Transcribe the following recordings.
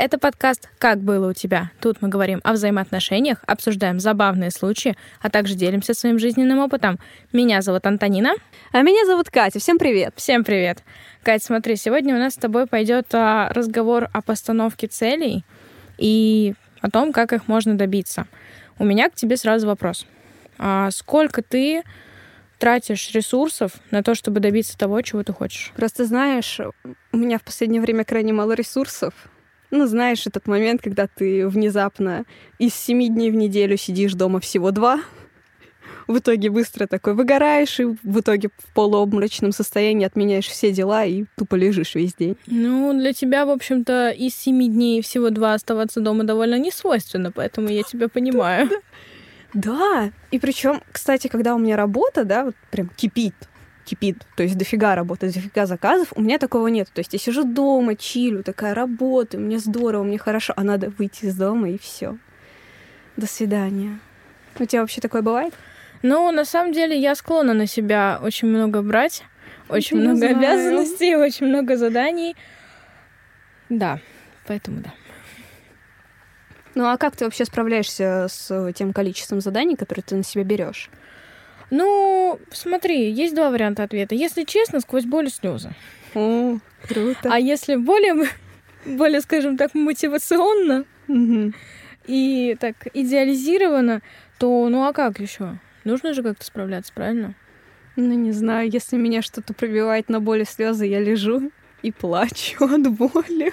Это подкаст «Как было у тебя?». Тут мы говорим о взаимоотношениях, обсуждаем забавные случаи, а также делимся своим жизненным опытом. Меня зовут Антонина. А меня зовут Катя. Всем привет! Всем привет! Катя, смотри, сегодня у нас с тобой пойдет а, разговор о постановке целей и о том, как их можно добиться. У меня к тебе сразу вопрос. А сколько ты тратишь ресурсов на то, чтобы добиться того, чего ты хочешь? Просто знаешь, у меня в последнее время крайне мало ресурсов. Ну, знаешь, этот момент, когда ты внезапно из семи дней в неделю сидишь дома всего два, в итоге быстро такой выгораешь, и в итоге в полуобморочном состоянии отменяешь все дела и тупо лежишь весь день. Ну, для тебя, в общем-то, из семи дней всего два оставаться дома довольно не свойственно, поэтому я тебя понимаю. Да, и причем, кстати, когда у меня работа, да, вот прям кипит, кипит, то есть дофига работы, дофига заказов, у меня такого нет. То есть я сижу дома, чилю, такая работа, мне здорово, мне хорошо, а надо выйти из дома и все. До свидания. У тебя вообще такое бывает? Ну, на самом деле, я склонна на себя очень много брать, очень много знаю. обязанностей, очень много заданий. Да, поэтому да. Ну а как ты вообще справляешься с тем количеством заданий, которые ты на себя берешь? Ну, смотри, есть два варианта ответа. Если честно, сквозь боль и слезы. О, круто. А если более, более, скажем так, мотивационно и так идеализировано, то ну а как еще? Нужно же как-то справляться, правильно? Ну, не знаю, если меня что-то пробивает на боли слезы, я лежу и плачу от боли.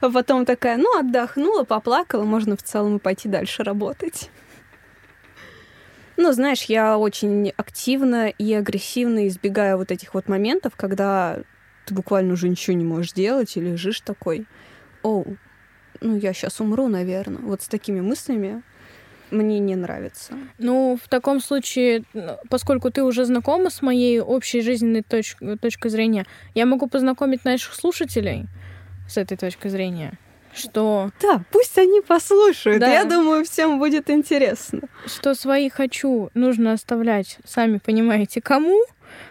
А потом такая, ну, отдохнула, поплакала, можно в целом и пойти дальше работать. Ну, знаешь, я очень активно и агрессивно избегаю вот этих вот моментов, когда ты буквально уже ничего не можешь делать и лежишь такой, оу, ну, я сейчас умру, наверное. Вот с такими мыслями мне не нравится. Ну, в таком случае, поскольку ты уже знакома с моей общей жизненной точ точкой зрения, я могу познакомить наших слушателей с этой точки зрения. Что... Да, пусть они послушают. Да. Я думаю, всем будет интересно. Что свои хочу нужно оставлять, сами понимаете, кому.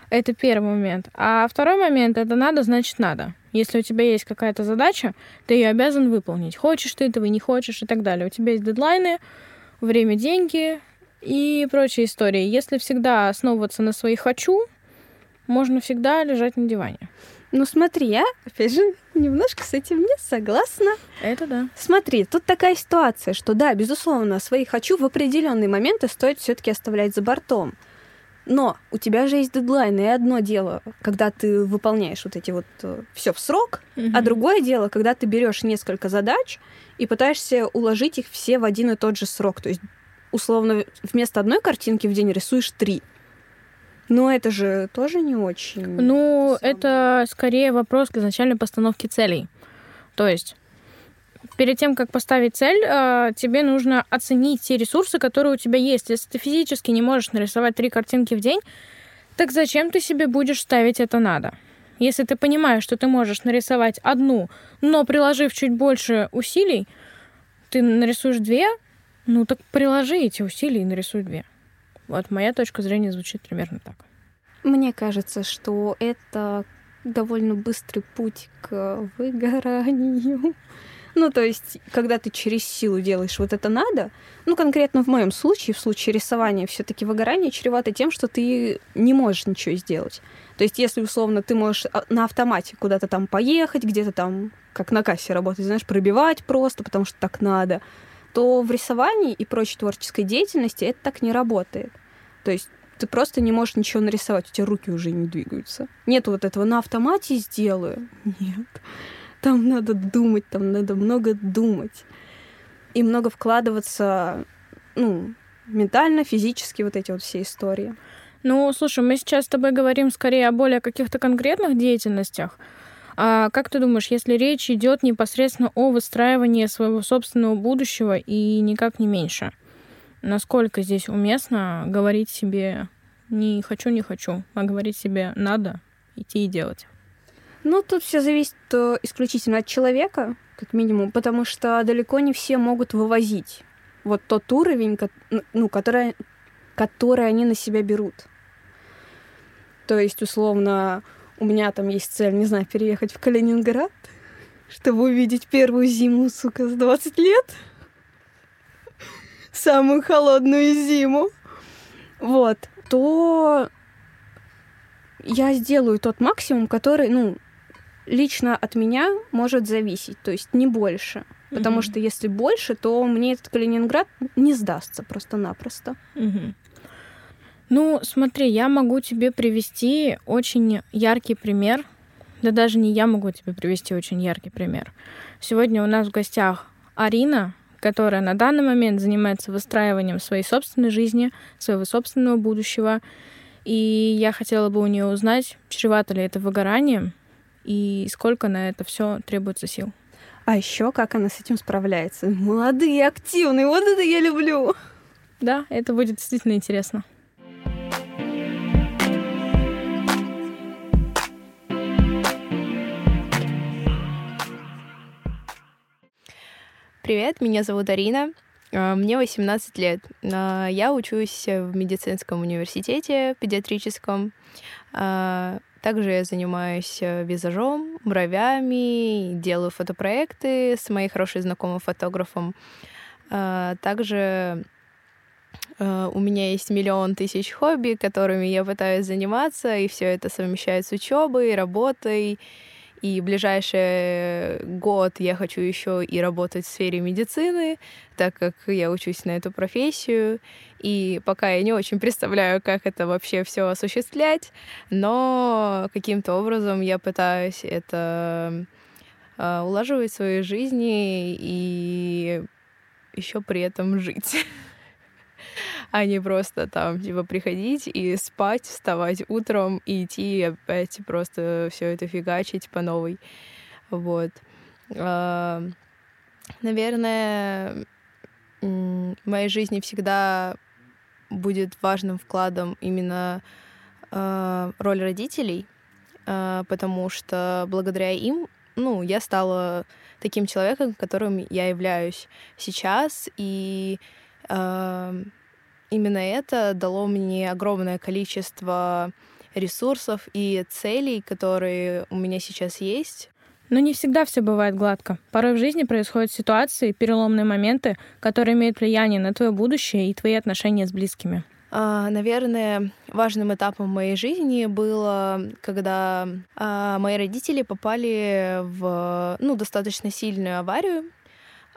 Это первый момент. А второй момент это надо, значит надо. Если у тебя есть какая-то задача, ты ее обязан выполнить. Хочешь ты этого, не хочешь и так далее. У тебя есть дедлайны, время, деньги и прочие истории. Если всегда основываться на своих хочу, можно всегда лежать на диване. Ну смотри, я, опять же, немножко с этим не согласна. Это да. Смотри, тут такая ситуация, что да, безусловно, свои хочу в определенные моменты стоит все-таки оставлять за бортом. Но у тебя же есть дедлайн, и одно дело, когда ты выполняешь вот эти вот э, все в срок, mm-hmm. а другое дело, когда ты берешь несколько задач и пытаешься уложить их все в один и тот же срок. То есть, условно, вместо одной картинки в день рисуешь три. Но это же тоже не очень. Ну, это скорее вопрос к изначальной постановке целей. То есть перед тем, как поставить цель, э, тебе нужно оценить те ресурсы, которые у тебя есть. Если ты физически не можешь нарисовать три картинки в день, так зачем ты себе будешь ставить это надо? Если ты понимаешь, что ты можешь нарисовать одну, но приложив чуть больше усилий, ты нарисуешь две, ну так приложи эти усилия и нарисуй две. Вот моя точка зрения звучит примерно так. Мне кажется, что это довольно быстрый путь к выгоранию. Ну, то есть, когда ты через силу делаешь вот это надо, ну, конкретно в моем случае, в случае рисования, все-таки выгорание чревато тем, что ты не можешь ничего сделать. То есть, если условно ты можешь а, на автомате куда-то там поехать, где-то там, как на кассе работать, знаешь, пробивать просто, потому что так надо, то в рисовании и прочей творческой деятельности это так не работает. То есть ты просто не можешь ничего нарисовать, у тебя руки уже не двигаются. Нет вот этого на автомате сделаю. Нет. Там надо думать, там надо много думать. И много вкладываться, ну, ментально, физически, вот эти вот все истории. Ну, слушай, мы сейчас с тобой говорим скорее о более каких-то конкретных деятельностях. А как ты думаешь, если речь идет непосредственно о выстраивании своего собственного будущего и никак не меньше? Насколько здесь уместно говорить себе не хочу, не хочу, а говорить себе надо идти и делать? Ну, тут все зависит э, исключительно от человека, как минимум, потому что далеко не все могут вывозить вот тот уровень, ну, который, который они на себя берут. То есть, условно, у меня там есть цель, не знаю, переехать в Калининград, чтобы увидеть первую зиму, сука, с 20 лет. Самую холодную зиму. Вот. То я сделаю тот максимум, который, ну, лично от меня может зависеть, то есть не больше. Потому mm-hmm. что если больше, то мне этот Калининград не сдастся просто-напросто. Mm-hmm. Ну, смотри, я могу тебе привести очень яркий пример. Да даже не я могу тебе привести очень яркий пример. Сегодня у нас в гостях Арина, которая на данный момент занимается выстраиванием своей собственной жизни, своего собственного будущего. И я хотела бы у нее узнать, чревато ли это выгоранием и сколько на это все требуется сил. А еще как она с этим справляется. Молодые, активные, вот это я люблю. Да, это будет действительно интересно. Привет, меня зовут Арина. А, мне 18 лет. А, я учусь в медицинском университете педиатрическом. А, также я занимаюсь э, визажом, бровями, делаю фотопроекты с моей хорошей знакомой фотографом. Также э, у меня есть миллион тысяч хобби, которыми я пытаюсь заниматься, и все это совмещает с учебой, работой, и в ближайший год я хочу еще и работать в сфере медицины, так как я учусь на эту профессию. И пока я не очень представляю, как это вообще все осуществлять, но каким-то образом я пытаюсь это а, улаживать в своей жизни и еще при этом жить а не просто там, типа, приходить и спать, вставать утром и идти опять просто все это фигачить по новой. Вот. А, наверное, в моей жизни всегда будет важным вкладом именно а, роль родителей, а, потому что благодаря им, ну, я стала таким человеком, которым я являюсь сейчас, и именно это дало мне огромное количество ресурсов и целей, которые у меня сейчас есть. Но не всегда все бывает гладко. Порой в жизни происходят ситуации, переломные моменты, которые имеют влияние на твое будущее и твои отношения с близкими. А, наверное, важным этапом моей жизни было, когда а, мои родители попали в ну, достаточно сильную аварию.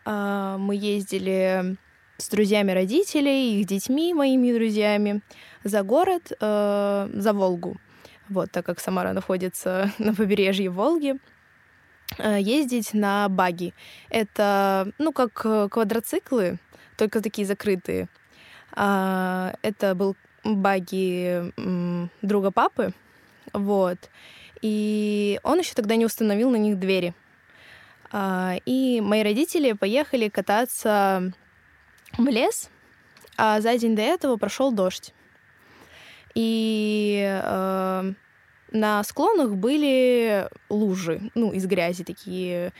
А, мы ездили с друзьями родителей, их детьми, моими друзьями, за город, э, за Волгу. Вот, так как Самара находится на побережье Волги, э, ездить на баги. Это, ну, как э, квадроциклы, только такие закрытые. А, это был баги друга папы, вот. И он еще тогда не установил на них двери. А, и мои родители поехали кататься в лес, а за день до этого прошел дождь. И э, на склонах были лужи, ну, из грязи такие.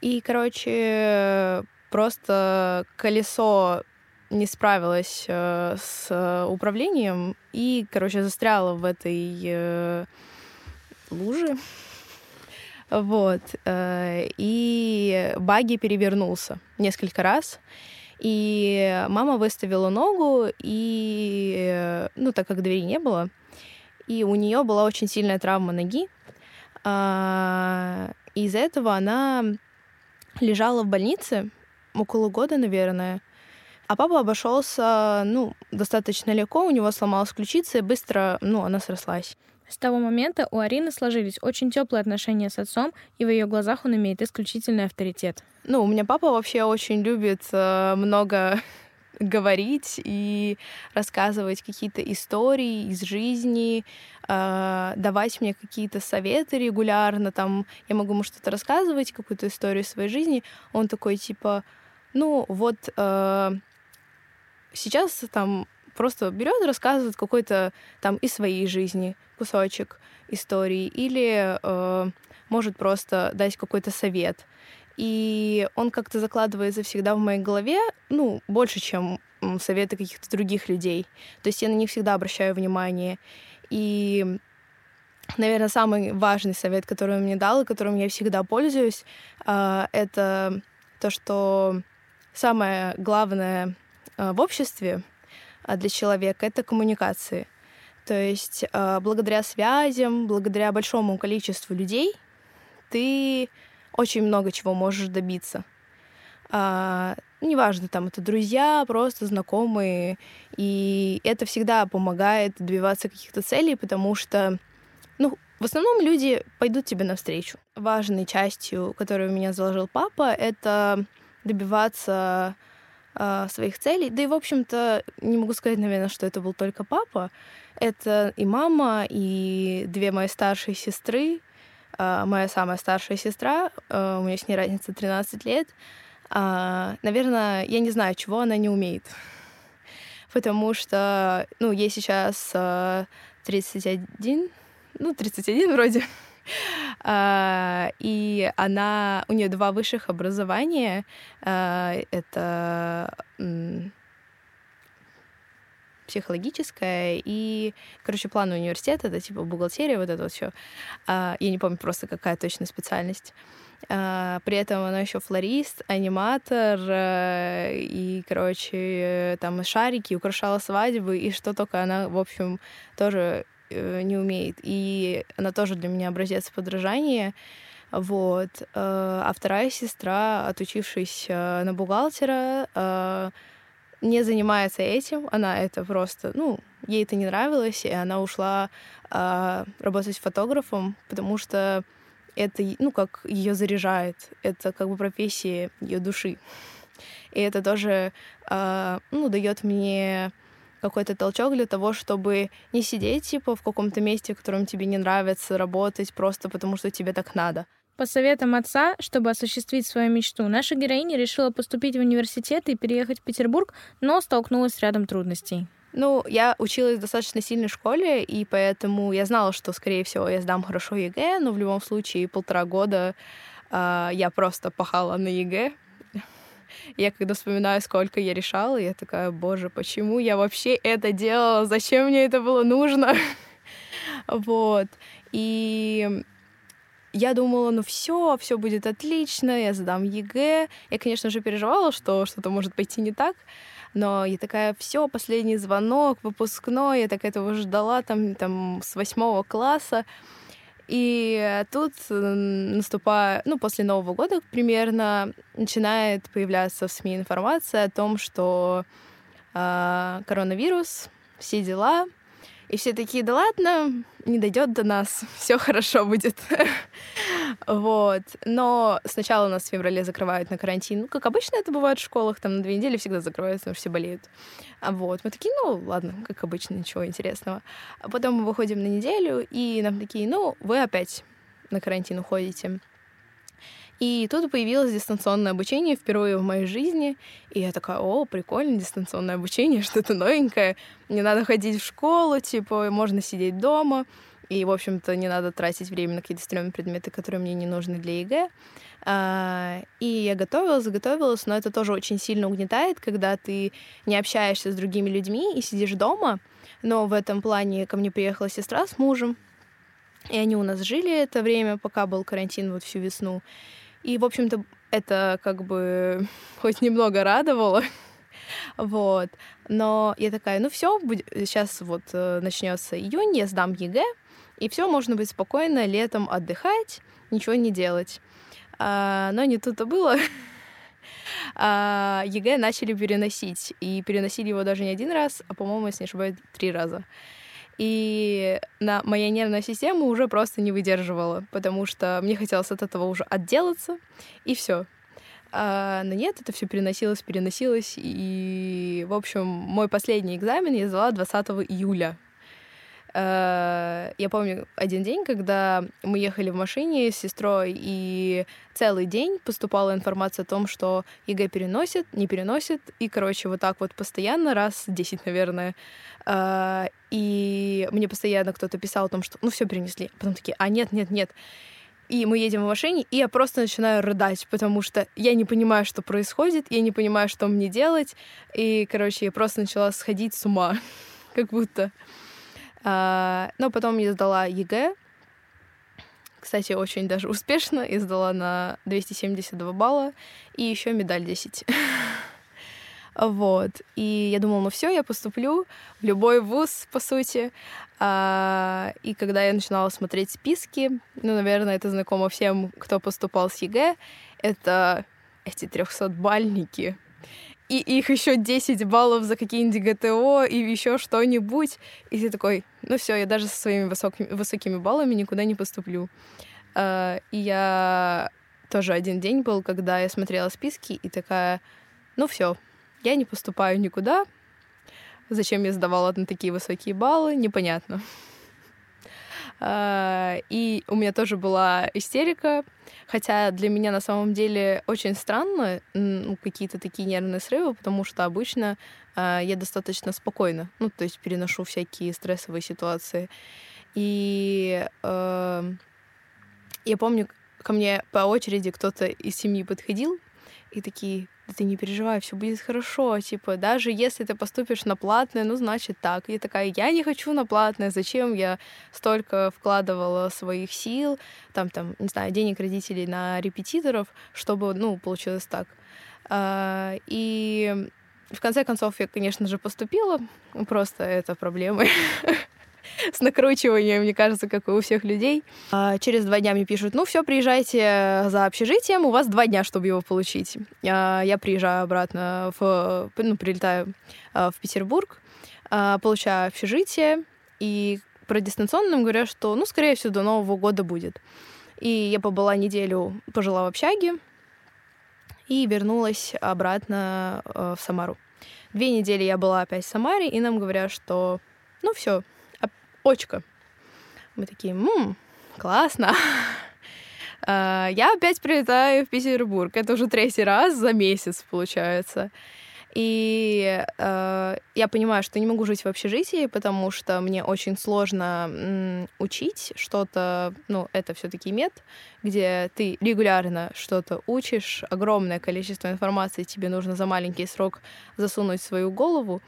И, короче, просто колесо не справилось э, с управлением и, короче, застряло в этой э, луже. Вот. Э, и баги перевернулся несколько раз. И мама выставила ногу, и, ну, так как двери не было, и у нее была очень сильная травма ноги. А, из-за этого она лежала в больнице около года, наверное. А папа обошелся, ну, достаточно легко, у него сломалась ключица, и быстро, ну, она срослась. С того момента у Арины сложились очень теплые отношения с отцом, и в ее глазах он имеет исключительный авторитет. Ну, у меня папа вообще очень любит э, много говорить и рассказывать какие-то истории из жизни, э, давать мне какие-то советы регулярно. Там я могу ему что-то рассказывать, какую-то историю своей жизни. Он такой типа, ну вот э, сейчас там просто берет и рассказывает какой-то там из своей жизни кусочек истории или э, может просто дать какой-то совет. И он как-то закладывается всегда в моей голове, ну, больше, чем советы каких-то других людей. То есть я на них всегда обращаю внимание. И наверное, самый важный совет, который он мне дал и которым я всегда пользуюсь, а, это то, что самое главное а, в обществе для человека — это коммуникации. То есть благодаря связям, благодаря большому количеству людей ты очень много чего можешь добиться. Неважно, там это друзья, просто знакомые. И это всегда помогает добиваться каких-то целей, потому что ну, в основном люди пойдут тебе навстречу. Важной частью, которую у меня заложил папа, это добиваться э, своих целей. Да и, в общем-то, не могу сказать, наверное, что это был только папа. Это и мама, и две мои старшие сестры. Э, моя самая старшая сестра, э, у меня с ней разница 13 лет. Наверное, я не знаю, чего она не умеет. Потому что, ну, ей сейчас э, 31, ну, 31 вроде. Uh, и она, у нее два высших образования. Uh, это психологическое и, короче, план университета, это типа бухгалтерия, вот это вот все. Uh, я не помню просто, какая точно специальность. При этом она еще флорист, аниматор и, короче, там шарики, украшала свадьбы, и что только она, в общем, тоже Э, не умеет. И она тоже для меня образец подражания. Вот. Э, а вторая сестра, отучившись э, на бухгалтера, не занимается этим. Она это просто, ну, ей это не нравилось, и она ушла работать фотографом, потому что это, ну, как ее заряжает. Это как бы профессия ее души. И это тоже, ну, дает мне какой-то толчок для того, чтобы не сидеть, типа, в каком-то месте, в котором тебе не нравится работать, просто потому что тебе так надо. По советам отца, чтобы осуществить свою мечту, наша героиня решила поступить в университет и переехать в Петербург, но столкнулась с рядом трудностей. Ну, я училась в достаточно сильной школе, и поэтому я знала, что, скорее всего, я сдам хорошо ЕГЭ, но в любом случае полтора года э, я просто пахала на ЕГЭ, я когда вспоминаю, сколько я решала, я такая, боже, почему я вообще это делала? Зачем мне это было нужно? вот. И я думала, ну все, все будет отлично, я сдам ЕГЭ. Я, конечно же, переживала, что что-то может пойти не так. Но я такая, все, последний звонок, выпускной, я так этого ждала там, там с восьмого класса. И тут наступает, ну, после Нового года примерно, начинает появляться в СМИ информация о том, что э, коронавирус, все дела, и все такие, да ладно, не дойдет до нас, все хорошо будет. вот. Но сначала нас в феврале закрывают на карантин. Ну, как обычно это бывает в школах, там на две недели всегда закрывают, потому что все болеют. А вот. Мы такие, ну, ладно, как обычно, ничего интересного. А потом мы выходим на неделю, и нам такие, ну, вы опять на карантин уходите. И тут появилось дистанционное обучение впервые в моей жизни. И я такая, о, прикольно, дистанционное обучение, что-то новенькое. Не надо ходить в школу, типа, можно сидеть дома. И, в общем-то, не надо тратить время на какие-то стрёмные предметы, которые мне не нужны для ЕГЭ. А, и я готовилась, готовилась, но это тоже очень сильно угнетает, когда ты не общаешься с другими людьми и сидишь дома. Но в этом плане ко мне приехала сестра с мужем, и они у нас жили это время, пока был карантин вот всю весну. И, в общем-то, это как бы хоть немного радовало. вот. Но я такая, ну все, сейчас вот э, начнется июнь, я сдам ЕГЭ, и все, можно быть спокойно летом отдыхать, ничего не делать. А, но не тут-то было. а, ЕГЭ начали переносить. И переносили его даже не один раз, а, по-моему, если не ошибаюсь, три раза. И моя нервная система уже просто не выдерживала, потому что мне хотелось от этого уже отделаться, и все. А, но нет, это все переносилось, переносилось. И, в общем, мой последний экзамен я сдала 20 июля. А, я помню один день, когда мы ехали в машине с сестрой, и целый день поступала информация о том, что ЕГЭ переносят, не переносят, и, короче, вот так вот постоянно, раз 10, наверное. А, и мне постоянно кто-то писал о том, что ну все перенесли. Потом такие, а нет, нет, нет. И мы едем в машине, и я просто начинаю рыдать, потому что я не понимаю, что происходит, я не понимаю, что мне делать. И, короче, я просто начала сходить с ума, как будто. А, но потом я сдала ЕГЭ, кстати, очень даже успешно и сдала на 272 балла, и еще медаль 10. Вот. И я думала, ну все, я поступлю в любой вуз, по сути. А, и когда я начинала смотреть списки, ну, наверное, это знакомо всем, кто поступал с ЕГЭ, это эти 300-балльники. И их еще 10 баллов за какие-нибудь ГТО и еще что-нибудь. И ты такой, ну все, я даже со своими высокими, высокими баллами никуда не поступлю. А, и я тоже один день был, когда я смотрела списки и такая, ну все, я не поступаю никуда. Зачем я сдавала на такие высокие баллы, непонятно. А, и у меня тоже была истерика, хотя для меня на самом деле очень странно ну, какие-то такие нервные срывы, потому что обычно а, я достаточно спокойно, ну, то есть переношу всякие стрессовые ситуации. И э, я помню, ко мне по очереди кто-то из семьи подходил и такие, да ты не переживай, все будет хорошо, типа, даже если ты поступишь на платное, ну, значит так. И такая, я не хочу на платное, зачем я столько вкладывала своих сил, там, там, не знаю, денег родителей на репетиторов, чтобы, ну, получилось так. А, и в конце концов я, конечно же, поступила, просто это проблемы. с накручиванием, мне кажется, как и у всех людей. А через два дня мне пишут, ну все, приезжайте за общежитием, у вас два дня, чтобы его получить. А я приезжаю обратно, в, ну, прилетаю а, в Петербург, а, получаю общежитие, и про дистанционным говорят, что, ну, скорее всего, до Нового года будет. И я побыла неделю, пожила в общаге, и вернулась обратно э, в Самару. Две недели я была опять в Самаре, и нам говорят, что ну все, очко. Мы такие, ммм, классно. А, я опять прилетаю в Петербург. Это уже третий раз за месяц, получается. И э, я понимаю, что не могу жить в общежитии, потому что мне очень сложно м, учить что-то. Ну, это все-таки мед, где ты регулярно что-то учишь, огромное количество информации тебе нужно за маленький срок засунуть в свою голову.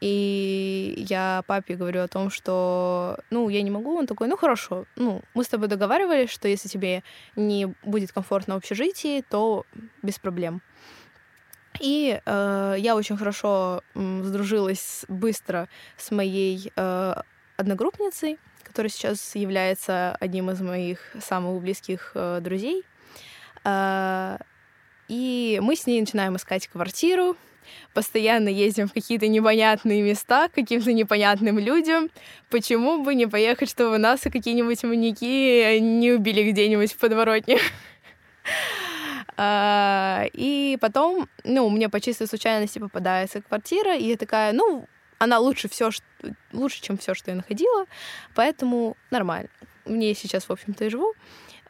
И я папе говорю о том, что, ну, я не могу. Он такой, ну, хорошо. Ну, мы с тобой договаривались, что если тебе не будет комфортно в общежитии, то без проблем. И э, я очень хорошо э, сдружилась быстро с моей э, одногруппницей, которая сейчас является одним из моих самых близких э, друзей. Э, и мы с ней начинаем искать квартиру, постоянно ездим в какие-то непонятные места к каким-то непонятным людям. Почему бы не поехать, чтобы нас и какие-нибудь маньяки не убили где-нибудь в подворотне? А, и потом, ну, мне по чистой случайности попадается квартира, и я такая, ну, она лучше все, лучше, чем все, что я находила, поэтому нормально. Мне сейчас, в общем-то, и живу.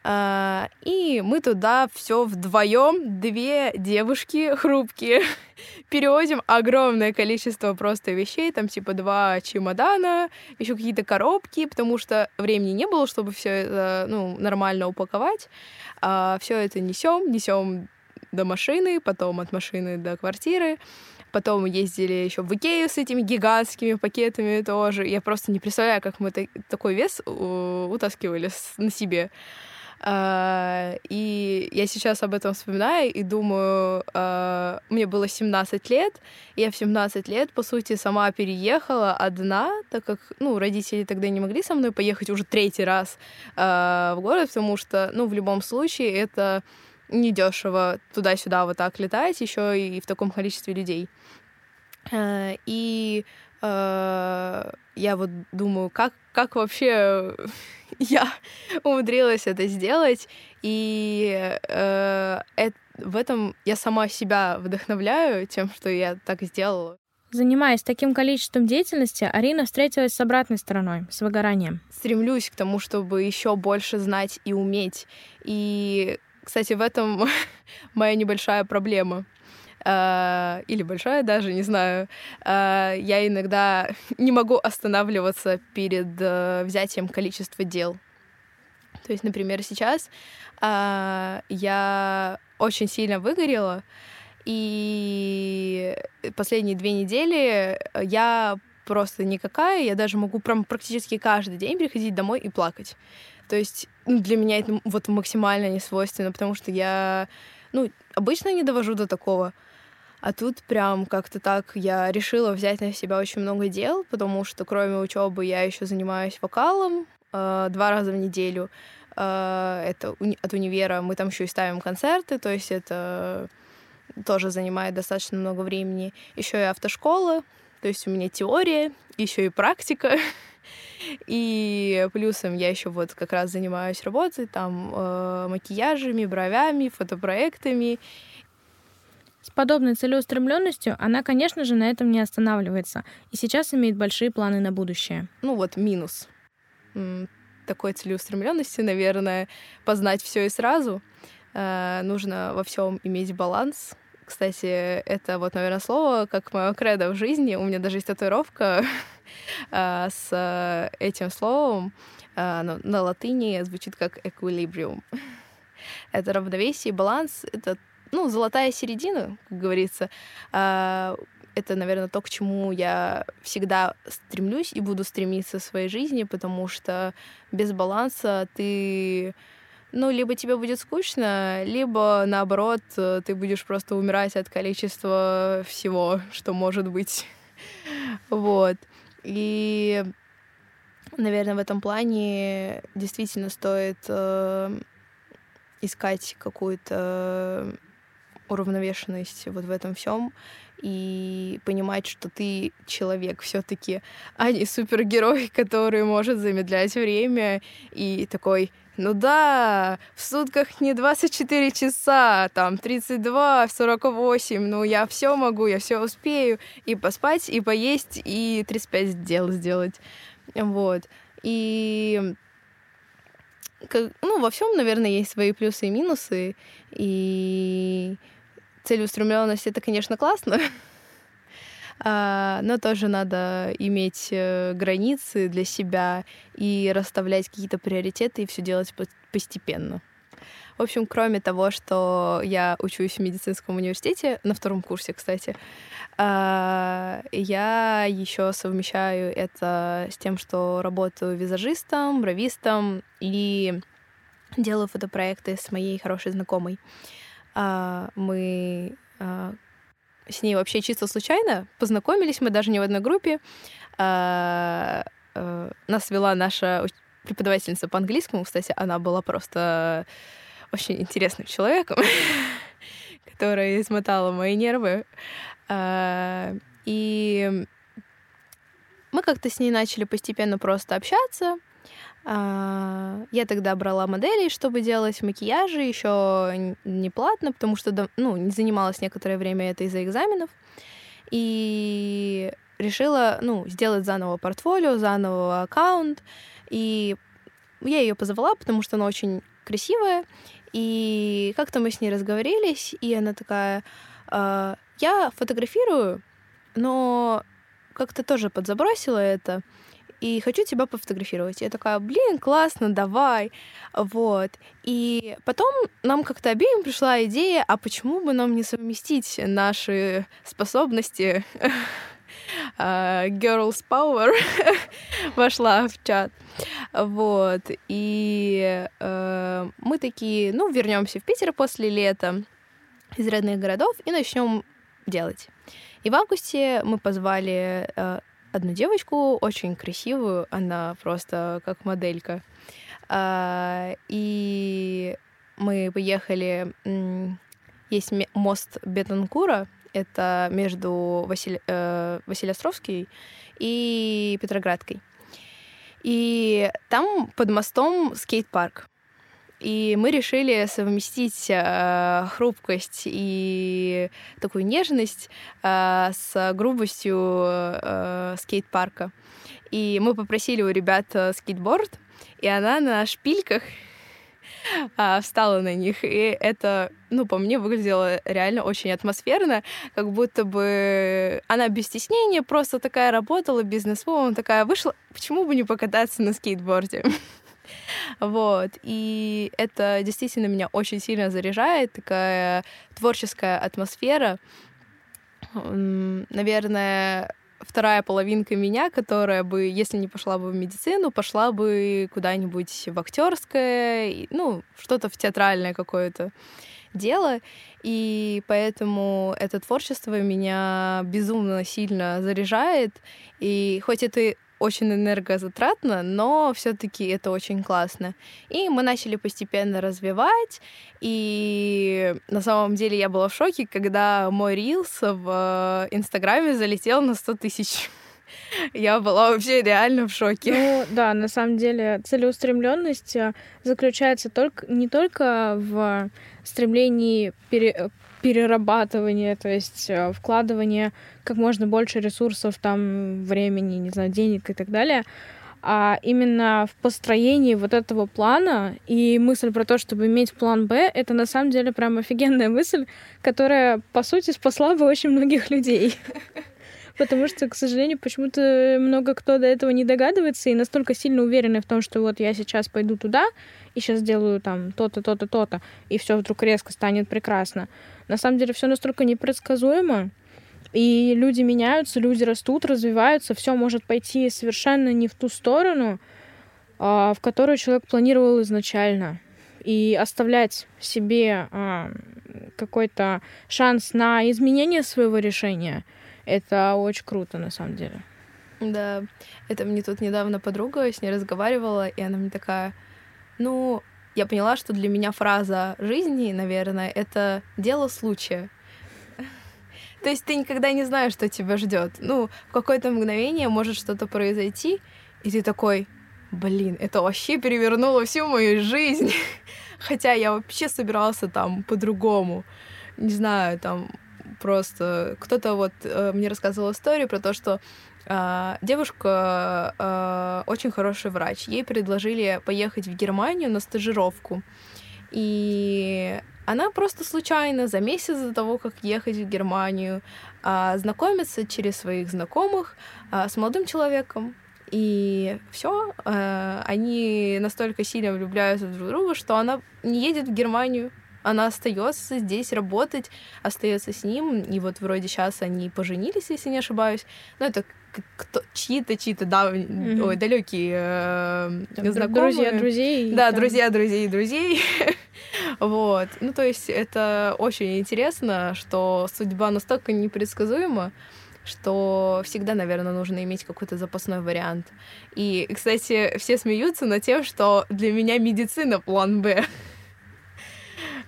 А, и мы туда все вдвоем, две девушки хрупкие, перевозим огромное количество просто вещей, там типа два чемодана, еще какие-то коробки, потому что времени не было, чтобы все это ну, нормально упаковать. А, все это несем, несем до машины, потом от машины до квартиры. Потом ездили еще в Икею с этими гигантскими пакетами тоже. Я просто не представляю, как мы такой вес утаскивали на себе. А, и я сейчас об этом вспоминаю и думаю, а, мне было 17 лет, я в 17 лет, по сути, сама переехала одна, так как, ну, родители тогда не могли со мной поехать уже третий раз а, в город, потому что, ну, в любом случае, это недешево туда-сюда вот так летать, еще и в таком количестве людей. И я вот думаю, как, как вообще я умудрилась это сделать, и э, это, в этом я сама себя вдохновляю тем, что я так сделала. Занимаясь таким количеством деятельности, Арина встретилась с обратной стороной, с выгоранием. Стремлюсь к тому, чтобы еще больше знать и уметь. И, кстати, в этом моя небольшая проблема. Uh, или большая даже, не знаю, uh, я иногда не могу останавливаться перед uh, взятием количества дел. То есть, например, сейчас я очень сильно выгорела, и последние две недели я просто никакая, я даже могу прям практически каждый день приходить домой и плакать То есть ну, для меня это вот максимально не свойственно, потому что я, ну, обычно не довожу до такого. А тут прям как-то так я решила взять на себя очень много дел, потому что кроме учебы я еще занимаюсь вокалом э, два раза в неделю. Э, это уни- от универа мы там еще и ставим концерты, то есть это тоже занимает достаточно много времени. Еще и автошкола, то есть у меня теория, еще и практика. И плюсом я еще вот как раз занимаюсь работой, там э, макияжами, бровями, фотопроектами. С подобной целеустремленностью она, конечно же, на этом не останавливается и сейчас имеет большие планы на будущее. Ну вот минус такой целеустремленности, наверное, познать все и сразу. Э, нужно во всем иметь баланс. Кстати, это вот, наверное, слово, как мое кредо в жизни. У меня даже есть татуировка э, с этим словом. Э, ну, на латыни звучит как equilibrium. Это равновесие, баланс, это ну, золотая середина, как говорится, а, это, наверное, то, к чему я всегда стремлюсь и буду стремиться в своей жизни, потому что без баланса ты ну, либо тебе будет скучно, либо, наоборот, ты будешь просто умирать от количества всего, что может быть. Вот. И, наверное, в этом плане действительно стоит э, искать какую-то уравновешенность вот в этом всем и понимать, что ты человек все-таки, а не супергерой, который может замедлять время и такой, ну да, в сутках не 24 часа, там 32, 48, ну я все могу, я все успею и поспать, и поесть, и 35 дел сделать. Вот. И как, ну, во всем, наверное, есть свои плюсы и минусы. И целеустремленность это, конечно, классно, а, но тоже надо иметь э, границы для себя и расставлять какие-то приоритеты и все делать постепенно. В общем, кроме того, что я учусь в медицинском университете, на втором курсе, кстати, а, я еще совмещаю это с тем, что работаю визажистом, бровистом и делаю фотопроекты с моей хорошей знакомой. Мы а, с ней вообще чисто случайно познакомились, мы даже не в одной группе. А, нас вела наша преподавательница по английскому, кстати, она была просто очень интересным человеком, которая измотала мои нервы. И мы как-то с ней начали постепенно просто общаться. А, я тогда брала модели, чтобы делать макияжи, еще не платно, потому что ну, не занималась некоторое время это из-за экзаменов. И решила ну, сделать заново портфолио, заново аккаунт. И я ее позвала, потому что она очень красивая. И как-то мы с ней разговорились, и она такая, «А, я фотографирую, но как-то тоже подзабросила это и хочу тебя пофотографировать. Я такая, блин, классно, давай. Вот. И потом нам как-то обеим пришла идея, а почему бы нам не совместить наши способности а, Girls Power вошла в чат. Вот. И э, мы такие, ну, вернемся в Питер после лета из родных городов и начнем делать. И в августе мы позвали э, одну девочку, очень красивую, она просто как моделька. А, и мы поехали, есть мост Бетанкура, это между Василь... э, Василиостровской и Петроградкой. И там под мостом скейт-парк. И мы решили совместить э, хрупкость и такую нежность э, с грубостью э, скейт-парка. И мы попросили у ребят э, скейтборд, и она на шпильках а, встала на них. И это, ну, по мне, выглядело реально очень атмосферно, как будто бы она без стеснения просто такая работала, бизнес-вумен такая вышла, почему бы не покататься на скейтборде? Вот. И это действительно меня очень сильно заряжает, такая творческая атмосфера. Наверное, вторая половинка меня, которая бы, если не пошла бы в медицину, пошла бы куда-нибудь в актерское, ну, что-то в театральное какое-то дело. И поэтому это творчество меня безумно сильно заряжает. И хоть это очень энергозатратно, но все-таки это очень классно. И мы начали постепенно развивать, и на самом деле я была в шоке, когда мой рилс в Инстаграме залетел на 100 тысяч. Я была вообще реально в шоке. Ну да, на самом деле целеустремленность э, заключается только не только в стремлении пере, перерабатывания, то есть э, вкладывания как можно больше ресурсов, там, времени, не знаю, денег и так далее, а именно в построении вот этого плана и мысль про то, чтобы иметь план Б, это на самом деле прям офигенная мысль, которая, по сути, спасла бы очень многих людей. Потому что, к сожалению, почему-то много кто до этого не догадывается и настолько сильно уверены в том, что вот я сейчас пойду туда и сейчас сделаю там то-то, то-то, то-то, и все вдруг резко станет прекрасно. На самом деле все настолько непредсказуемо, и люди меняются, люди растут, развиваются, все может пойти совершенно не в ту сторону, а, в которую человек планировал изначально. И оставлять себе а, какой-то шанс на изменение своего решения, это очень круто на самом деле. Да, это мне тут недавно подруга с ней разговаривала, и она мне такая, ну, я поняла, что для меня фраза жизни, наверное, это дело случая. То есть ты никогда не знаешь, что тебя ждет. Ну, в какое-то мгновение может что-то произойти, и ты такой, блин, это вообще перевернуло всю мою жизнь. Хотя я вообще собирался там по-другому. Не знаю, там просто кто-то вот э, мне рассказывал историю про то, что э, девушка э, очень хороший врач. Ей предложили поехать в Германию на стажировку. И она просто случайно за месяц до того, как ехать в Германию, а, знакомится через своих знакомых а, с молодым человеком. И все, а, они настолько сильно влюбляются друг в друга, что она не едет в Германию. Она остается здесь работать, остается с ним. И вот вроде сейчас они поженились, если не ошибаюсь. Но это кто, чьи-то, чьи-то, да, mm-hmm. ой, далекие э, знакомые. Друзья друзей. Да, там... друзья друзей друзей. вот. Ну, то есть это очень интересно, что судьба настолько непредсказуема, что всегда, наверное, нужно иметь какой-то запасной вариант. И, кстати, все смеются над тем, что для меня медицина план Б.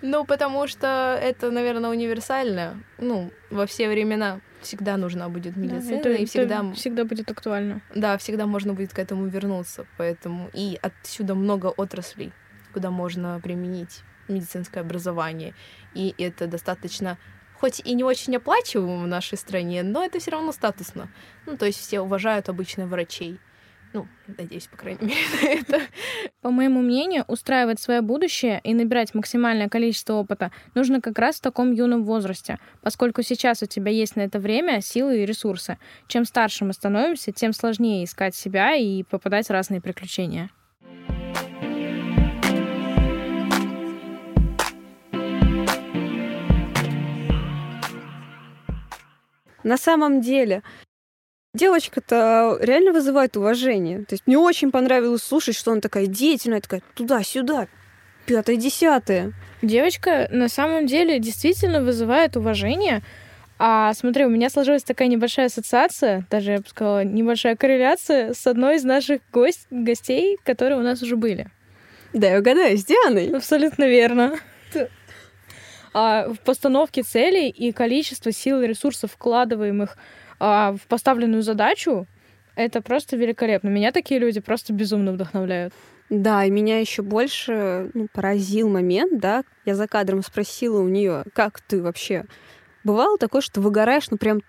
ну, потому что это, наверное, универсально, ну, во все времена всегда нужна будет медицина, да, это, и всегда... Это всегда будет актуально. Да, всегда можно будет к этому вернуться, поэтому... И отсюда много отраслей, куда можно применить медицинское образование, и это достаточно хоть и не очень оплачиваемо в нашей стране, но это все равно статусно. Ну, то есть все уважают обычно врачей. Ну, надеюсь, по крайней мере, на это. По моему мнению, устраивать свое будущее и набирать максимальное количество опыта нужно как раз в таком юном возрасте, поскольку сейчас у тебя есть на это время, силы и ресурсы. Чем старше мы становимся, тем сложнее искать себя и попадать в разные приключения. На самом деле, Девочка-то реально вызывает уважение. То есть мне очень понравилось слушать, что она такая деятельная, такая туда-сюда, пятое, десятое. Девочка на самом деле действительно вызывает уважение. А смотри, у меня сложилась такая небольшая ассоциация, даже я бы сказала, небольшая корреляция с одной из наших гость, гостей, которые у нас уже были. Да, я угадаю, с Дианой. Абсолютно верно. А в постановке целей и количество сил и ресурсов, вкладываемых а, в поставленную задачу, это просто великолепно. Меня такие люди просто безумно вдохновляют. Да, и меня еще больше ну, поразил момент, да, я за кадром спросила у нее, как ты вообще бывало такое, что выгораешь, ну прям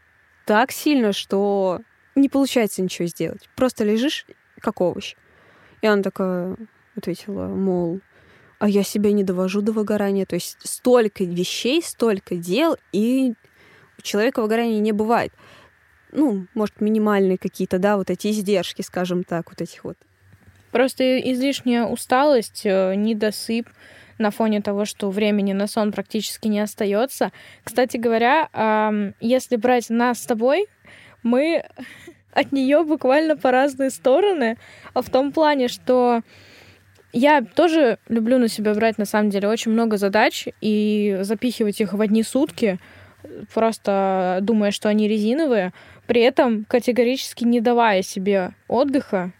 так сильно, что не получается ничего сделать. Просто лежишь как овощ. И она такая ответила, мол, а я себя не довожу до выгорания. То есть столько вещей, столько дел, и у человека выгорания не бывает ну, может, минимальные какие-то, да, вот эти издержки, скажем так, вот этих вот. Просто излишняя усталость, э, недосып на фоне того, что времени на сон практически не остается. Кстати говоря, если брать нас с тобой, мы от нее буквально по разные стороны, а в том плане, что я тоже люблю на себя брать, на самом деле, очень много задач и запихивать их в одни сутки, просто думая, что они резиновые, при этом категорически не давая себе отдыха,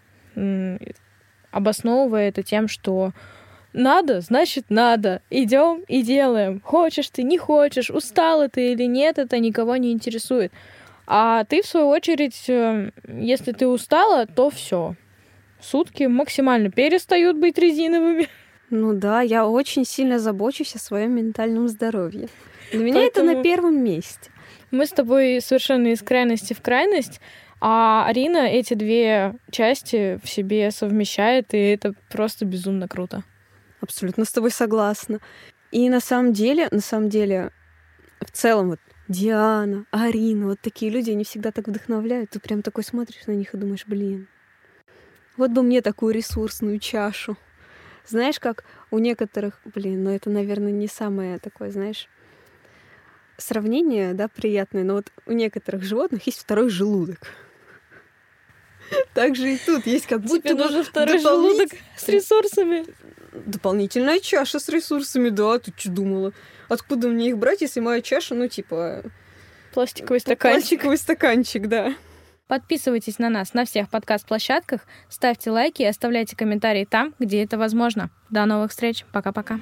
обосновывая это тем, что надо, значит надо. Идем и делаем. Хочешь ты, не хочешь, устала ты или нет, это никого не интересует. А ты, в свою очередь, э, если ты устала, то все. Сутки максимально перестают быть резиновыми. Ну да, я очень сильно забочусь о своем ментальном здоровье. Для меня Поэтому... это на первом месте. Мы с тобой совершенно из крайности в крайность, а Арина эти две части в себе совмещает, и это просто безумно круто. Абсолютно с тобой согласна. И на самом деле, на самом деле, в целом вот Диана, Арина, вот такие люди, они всегда так вдохновляют. Ты прям такой смотришь на них и думаешь, блин, вот бы мне такую ресурсную чашу. Знаешь, как у некоторых, блин, ну это, наверное, не самое такое, знаешь, сравнение, да, приятное, но вот у некоторых животных есть второй желудок. Так же и тут есть как будто Тебе нужен второй желудок с ресурсами. Дополнительная чаша с ресурсами, да, ты что думала? Откуда мне их брать, если моя чаша, ну, типа... Пластиковый стаканчик. Пластиковый стаканчик, да. Подписывайтесь на нас на всех подкаст-площадках, ставьте лайки и оставляйте комментарии там, где это возможно. До новых встреч. Пока-пока.